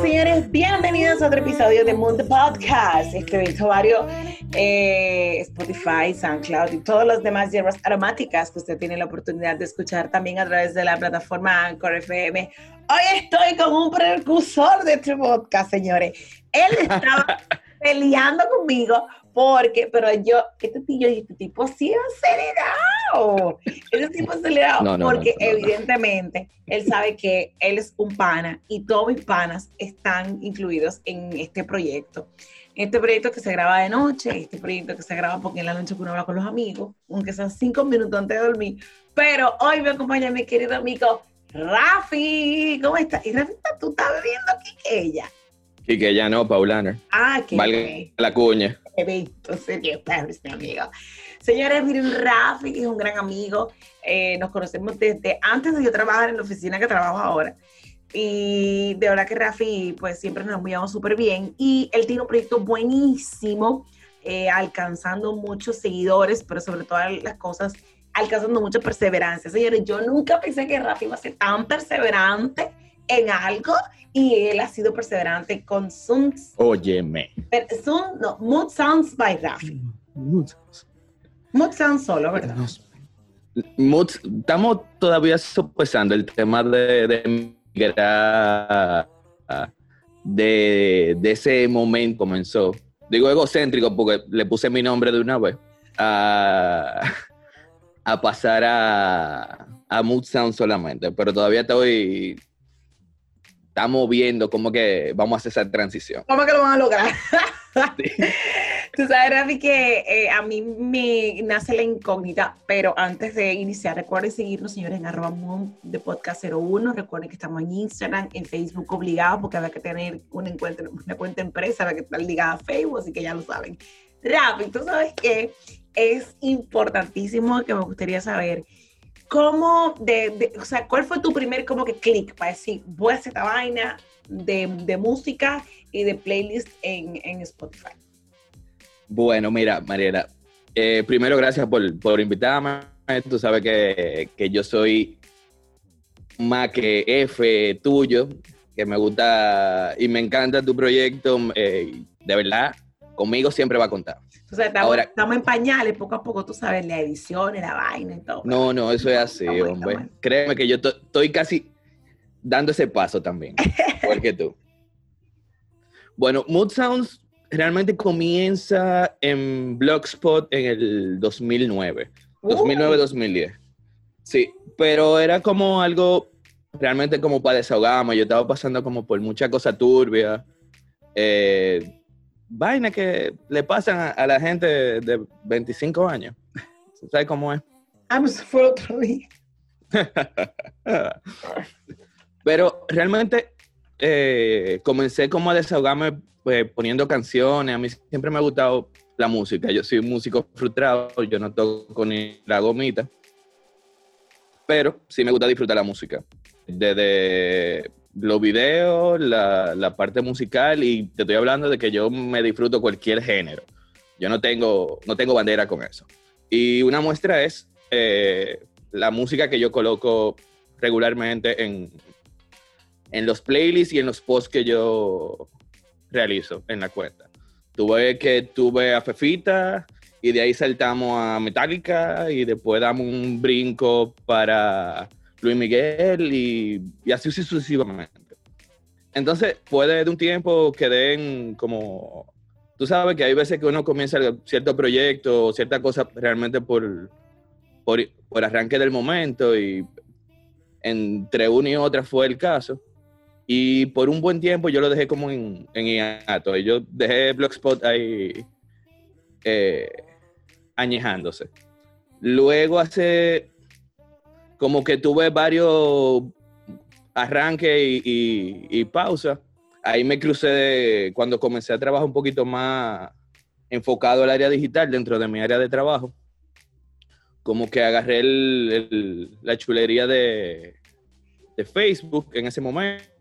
señores, bienvenidos a otro episodio de Mundo Podcast. Este varios eh, Spotify, SoundCloud y todas las demás hierbas aromáticas que usted tiene la oportunidad de escuchar también a través de la plataforma Anchor FM. Hoy estoy con un precursor de este podcast, señores. Él estaba peleando conmigo porque, pero yo, este tío, este tipo sí acelerado. Este tipo acelerado porque evidentemente él sabe que él es un pana y todos mis panas están incluidos en este proyecto. Este proyecto que se graba de noche, este proyecto que se graba porque en la noche uno habla con los amigos, aunque sean cinco minutos antes de dormir. Pero hoy me acompaña mi querido amigo Rafi. ¿Cómo estás? Y Rafi, ¿tú estás bebiendo ella? Y que ya no, Paulana. Ah, que Valga la cuña. Entonces, mi amigo. Señores, miren, Rafi es un gran amigo. Eh, nos conocemos desde antes de yo trabajar en la oficina que trabajo ahora. Y de verdad que Rafi, pues siempre nos llevamos súper bien. Y él tiene un proyecto buenísimo, eh, alcanzando muchos seguidores, pero sobre todas las cosas, alcanzando mucha perseverancia. Señores, yo nunca pensé que Rafi iba a ser tan perseverante en algo y él ha sido perseverante con Suns. Óyeme. Sun, no, Mood Sounds by Rafi. Mood Sounds. Mood Sounds solo, ¿verdad? Mood, estamos todavía sopesando el tema de, de, de, de ese momento comenzó. Digo egocéntrico porque le puse mi nombre de una vez. A, a pasar a, a Mood Sound solamente, pero todavía estoy estamos viendo cómo que vamos a hacer esa transición. ¿Cómo que lo van a lograr? Tú sabes, Rafi, que eh, a mí me nace la incógnita, pero antes de iniciar, recuerden seguirnos, señores, en arroba de podcast 01. Recuerden que estamos en Instagram, en Facebook obligados, porque había que tener un encuentro, una cuenta empresa, había que estar ligada a Facebook, así que ya lo saben. Rafi, tú sabes que es importantísimo que me gustaría saber ¿Cómo, de, o sea, cuál fue tu primer como que clic para decir, voy a hacer esta vaina de, de música y de playlist en, en, Spotify? Bueno, mira, Mariela, eh, primero gracias por, por, invitarme. Tú sabes que, que, yo soy más que F tuyo, que me gusta y me encanta tu proyecto. Eh, de verdad, conmigo siempre va a contar. O sea, estamos, estamos, en pañales, poco a poco, tú sabes, la edición la vaina y todo. No, no, eso es así, hombre. Créeme que yo estoy casi dando ese paso también, igual que tú. Bueno, Mood Sounds realmente comienza en Blogspot en el 2009, 2009-2010. Sí, pero era como algo realmente como para desahogarme. Yo estaba pasando como por mucha cosa turbia. Eh, vaina que le pasan a, la gente de 25 años. ¿Sabes cómo es? Vamos fue otro día. Pero realmente eh, comencé como a desahogarme pues, poniendo canciones. A mí siempre me ha gustado la música. Yo soy un músico frustrado, yo no toco ni la gomita. Pero sí me gusta disfrutar la música. Desde los videos, la, parte musical y te estoy hablando de que yo me disfruto cualquier género. Yo no tengo, no tengo bandera con eso. Y una muestra es eh, la música que yo coloco regularmente en, en los playlists y en los posts que yo realizo en la cuenta. Tuve que tuve a Fefita y de ahí saltamos a Metallica y después damos un brinco para Luis Miguel y, así sucesivamente. Entonces, puede de un tiempo que den como... Tú sabes que hay veces que uno comienza cierto proyecto o cierta cosa realmente por, por, arranque del momento y entre una y otra fue el caso. Y por un buen tiempo yo lo dejé como en, en hiato. Yo dejé Blogspot ahí eh, añejándose. Luego hace como que tuve varios arranques y, y, pausas. Ahí me crucé cuando comencé a trabajar un poquito más enfocado al área digital dentro de mi área de trabajo. Como que agarré la chulería de, de Facebook en ese momento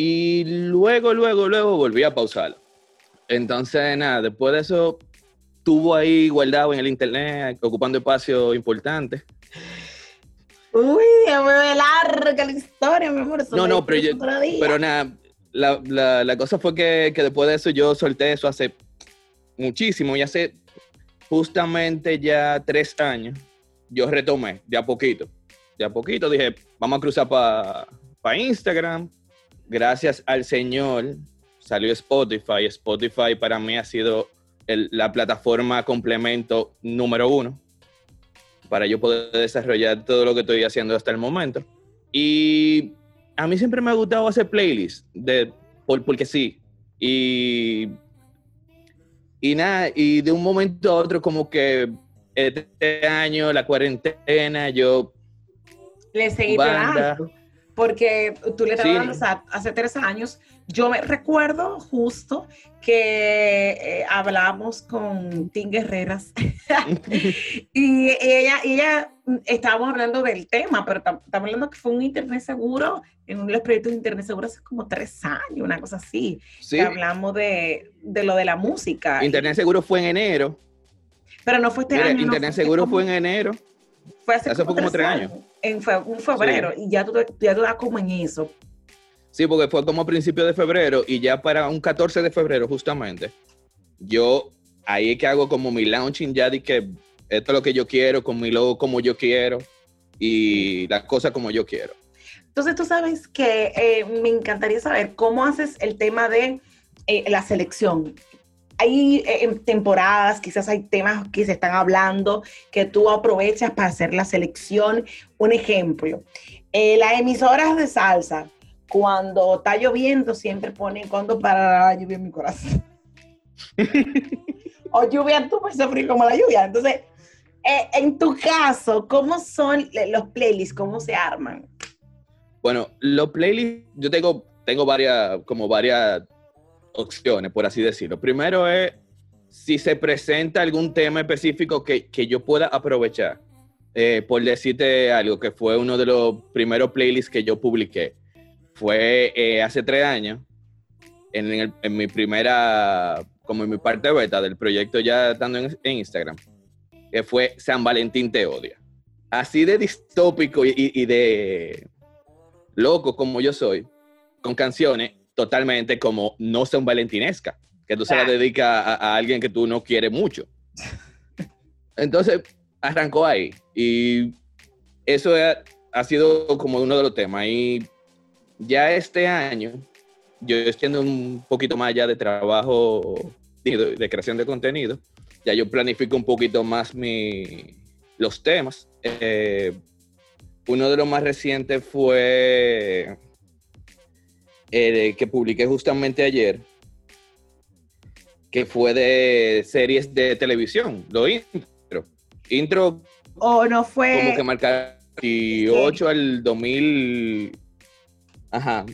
Y luego, luego, luego volví a pausarlo. Entonces, nada, después de eso, estuvo ahí guardado en el internet, ocupando espacio importante. Uy, me ve larga la historia, mi amor. No, no, pero, yo, pero nada, la, la, la, cosa fue que, que, después de eso yo solté eso hace muchísimo, y hace justamente ya tres años, yo retomé de a poquito. De a poquito dije, vamos a cruzar para pa Instagram. Gracias al Señor salió Spotify. Spotify para mí ha sido el, la plataforma complemento número uno para yo poder desarrollar todo lo que estoy haciendo hasta el momento. Y a mí siempre me ha gustado hacer playlists, de, por, porque sí. Y, y nada, y de un momento a otro como que este año, la cuarentena, yo... Le seguí porque tú le estabas hace tres años. Yo me recuerdo justo que eh, hablamos con Tim Guerreras y ella, ella estábamos hablando del tema, pero estamos hablando que fue un internet seguro, en los proyectos de internet seguro hace como tres años, una cosa así. Sí. hablamos de, de, lo de la música. Internet seguro fue en enero. Pero no fue este año. Internet seguro fue en enero. Fue hace como, como tres años. En un febrero. Y ya tú, ya tú das como en eso. Sí, porque fue como a principios de febrero y ya para un 14 de febrero justamente, yo ahí es que hago como mi launching ya de que esto es lo que yo quiero, con mi logo como yo quiero y las cosas como yo quiero. Entonces tú sabes que eh, me encantaría saber cómo haces el tema de eh, la selección hay eh, temporadas, quizás hay temas que se están hablando que tú aprovechas para hacer la selección. Un ejemplo, eh, las emisoras de salsa, cuando está lloviendo, siempre ponen cuando para la lluvia en mi corazón. o lluvia tú, pues frío como la lluvia. Entonces, eh, en tu caso, ¿cómo son los playlists? ¿Cómo se arman? Bueno, los playlists, yo tengo, tengo varias, como varias opciones, por así decirlo. Primero es si se presenta algún tema específico que, que yo pueda aprovechar. Eh, por decirte algo, que fue uno de los primeros playlists que yo publiqué. Fue eh, hace tres años, en, en, mi primera, como en mi parte beta del proyecto ya estando en, Instagram, que fue San Valentín te odia. Así de distópico y, y de loco como yo soy, con canciones totalmente como no son valentinesca, que tú se la dedicas a, alguien que tú no quieres mucho. Entonces, arrancó ahí. Y eso ha, sido como uno de los temas. Y ya este año, yo estoy un poquito más allá de trabajo de, creación de contenido. Ya yo planifico un poquito más mi, los temas. Eh, uno de los más recientes fue eh, que publiqué justamente ayer, que fue de series de televisión, lo intro. Intro. O no fue. Como que marcar 8 al 2000. Ajá.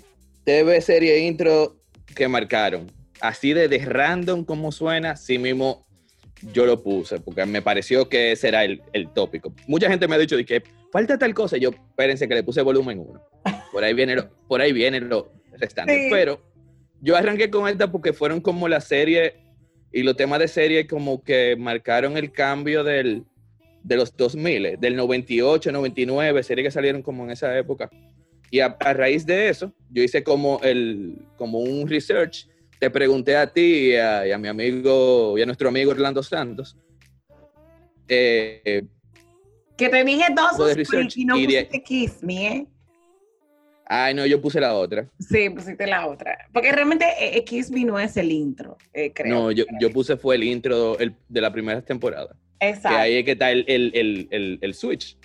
TV serie intro que marcaron. Así de, de random como suena, sí mismo yo lo puse, porque me pareció que ese era el, el tópico. Mucha gente me ha dicho que falta tal cosa. Yo, espérense que le puse volumen 1. Por ahí viene lo, por ahí viene lo, pero yo arranqué con esta porque fueron como la serie y los temas de serie como que marcaron el cambio del, de los 2000, del 98, 99, series que salieron como en esa época. Y a, raíz de eso, yo hice como, el, como un research. Te pregunté a ti y a, mi amigo, y a nuestro amigo Orlando Santos. Eh, que te dije dos y no pusiste Kiss Me, ¿eh? Ay, no, yo puse la otra. Sí, pusiste la otra. Porque realmente eh, XB no es el intro, eh, creo. No, yo, yo, puse fue el intro de la primera temporada. Exacto. Que ahí es que está el, el, el, el switch.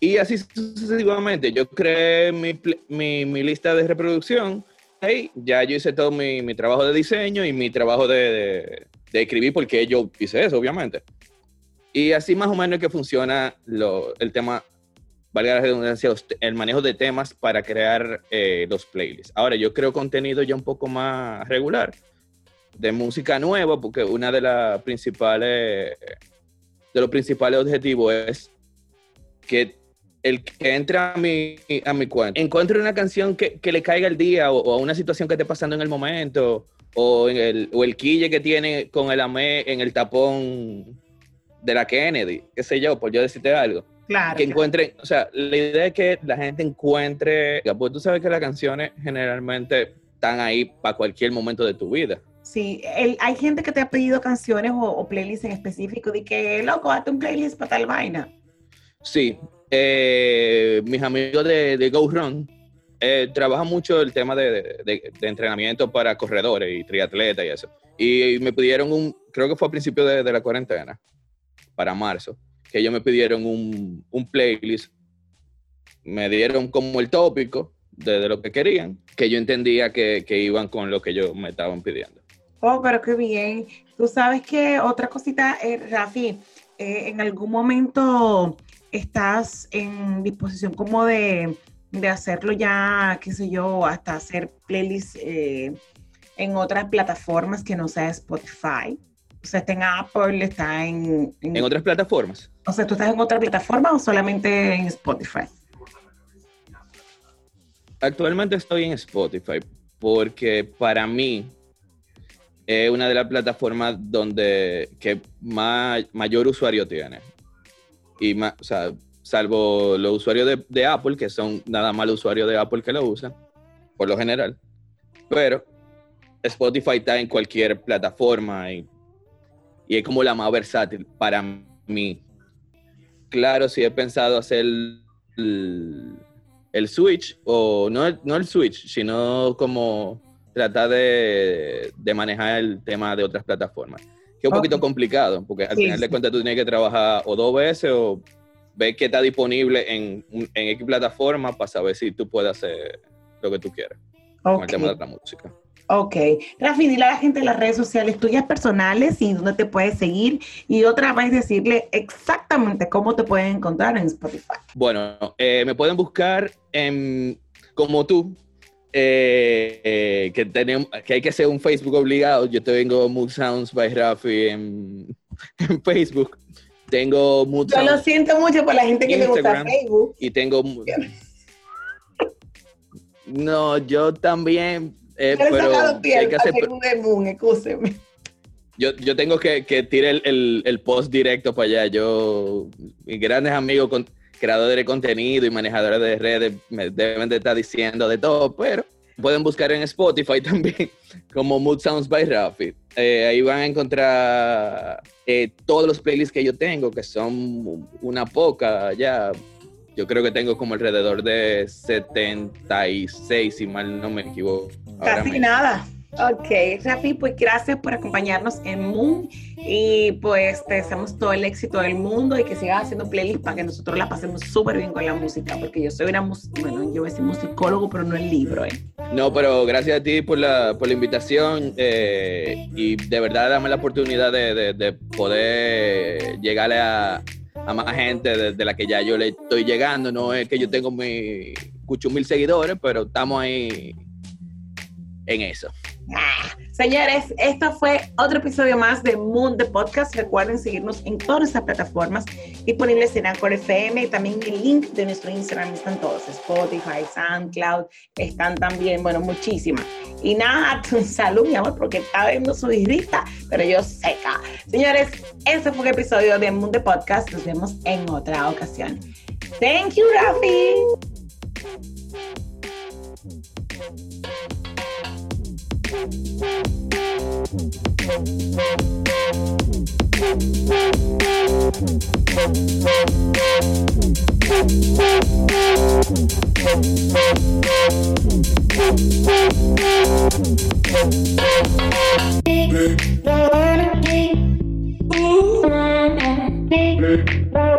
Y así sucesivamente. Yo creé mi, mi, mi, lista de reproducción. Ahí ya yo hice todo mi, mi trabajo de diseño y mi trabajo de, de, de, escribir, porque yo hice eso, obviamente. Y así más o menos es que funciona lo, el tema valga la redundancia, el manejo de temas para crear eh, los playlists. Ahora, yo creo contenido ya un poco más regular, de música nueva, porque una de las principales, de los principales objetivos es que el que entra a mi, a mi cuenta, encuentre una canción que, le caiga el día o, o, una situación que esté pasando en el momento o, en el, o el quille que tiene con el AME en el tapón de la Kennedy, qué sé yo, por yo decirte algo. Claro. Que encuentren, o sea, la idea es que la gente encuentre, porque tú sabes que las canciones generalmente están ahí para cualquier momento de tu vida. Sí, hay gente que te ha pedido canciones o, playlists en específico, de que, loco, hazte un playlist para tal vaina. Sí, eh, mis amigos de, de Go Run eh, trabajan mucho el tema de, de, entrenamiento para corredores y triatletas y eso. Y me pidieron un, creo que fue a principio de, la cuarentena, para marzo, que ellos me pidieron un, un playlist, me dieron como el tópico de, lo que querían, que yo entendía que, que iban con lo que ellos me estaban pidiendo. Oh, pero qué bien. Tú sabes que otra cosita, eh, Rafi, eh, en algún momento estás en disposición como de, hacerlo ya, qué sé yo, hasta hacer playlists eh, en otras plataformas que no sea Spotify. O sea, está en Apple, está en, en... En otras plataformas. O sea, ¿tú estás en otra plataforma o solamente en Spotify? Actualmente estoy en Spotify porque para mí es una de las plataformas donde que más, mayor usuario tiene. Y más, o sea, salvo los usuarios de, Apple, que son nada más los usuarios de Apple que lo usan, por lo general. Pero Spotify está en cualquier plataforma y, y es como la más versátil para mí. Claro, si he pensado hacer el, el Switch, o no, no el Switch, sino como tratar de, manejar el tema de otras plataformas. Que es un poquito complicado, porque al final de cuentas tú tienes que trabajar o dos veces o ver qué está disponible en, en X plataforma para saber si tú puedes hacer lo que tú quieres con el tema de la música. Ok. Rafi, dile a la gente de las redes sociales tuyas personales y dónde te puedes seguir. Y otra vez decirle exactamente cómo te pueden encontrar en Spotify. Bueno, eh, me pueden buscar en, como tú, eh, eh, que, tenemos, que hay que hacer un Facebook obligado. Yo tengo Mood Sounds by Rafi en, Facebook. Tengo Mood Yo lo siento mucho por la gente que le gusta Facebook. Y tengo... No, yo también... Eh, pero hay que hacer, yo, yo tengo que, que tirar el, el, post directo para allá. Yo, mis grandes amigos con, creadores de contenido y manejadores de redes me deben de estar diciendo de todo, pero pueden buscar en Spotify también como Mood Sounds by Rafi. Eh, ahí van a encontrar eh, todos los playlists que yo tengo, que son una poca ya. Yo creo que tengo como alrededor de 76, si mal no me equivoco. Casi nada. Ok, Rafi, pues gracias por acompañarnos en Moon y pues te deseamos todo el éxito del mundo y que sigas haciendo playlists para que nosotros la pasemos súper bien con la música, porque yo soy una, bueno, yo soy musicólogo, pero no el libro, ¿eh? No, pero gracias a ti por la, por la invitación eh, y de verdad dame la oportunidad de, de, poder llegarle a, a más gente de, la que ya yo le estoy llegando, no es que yo tengo mi, escucho mil seguidores, pero estamos ahí en eso. Ah, señores, esto fue otro episodio más de Moon the Podcast. Recuerden seguirnos en todas nuestras plataformas disponibles en Anchor FM. También el link de nuestro Instagram están todos: Spotify, SoundCloud, están también, bueno, muchísimas. Y nada, salud, mi amor, porque está viendo su birrita, pero yo seca. Señores, este fue el episodio de Moon the Podcast. Nos vemos en otra ocasión. Thank you, Rafi. Big, big, big, big, big,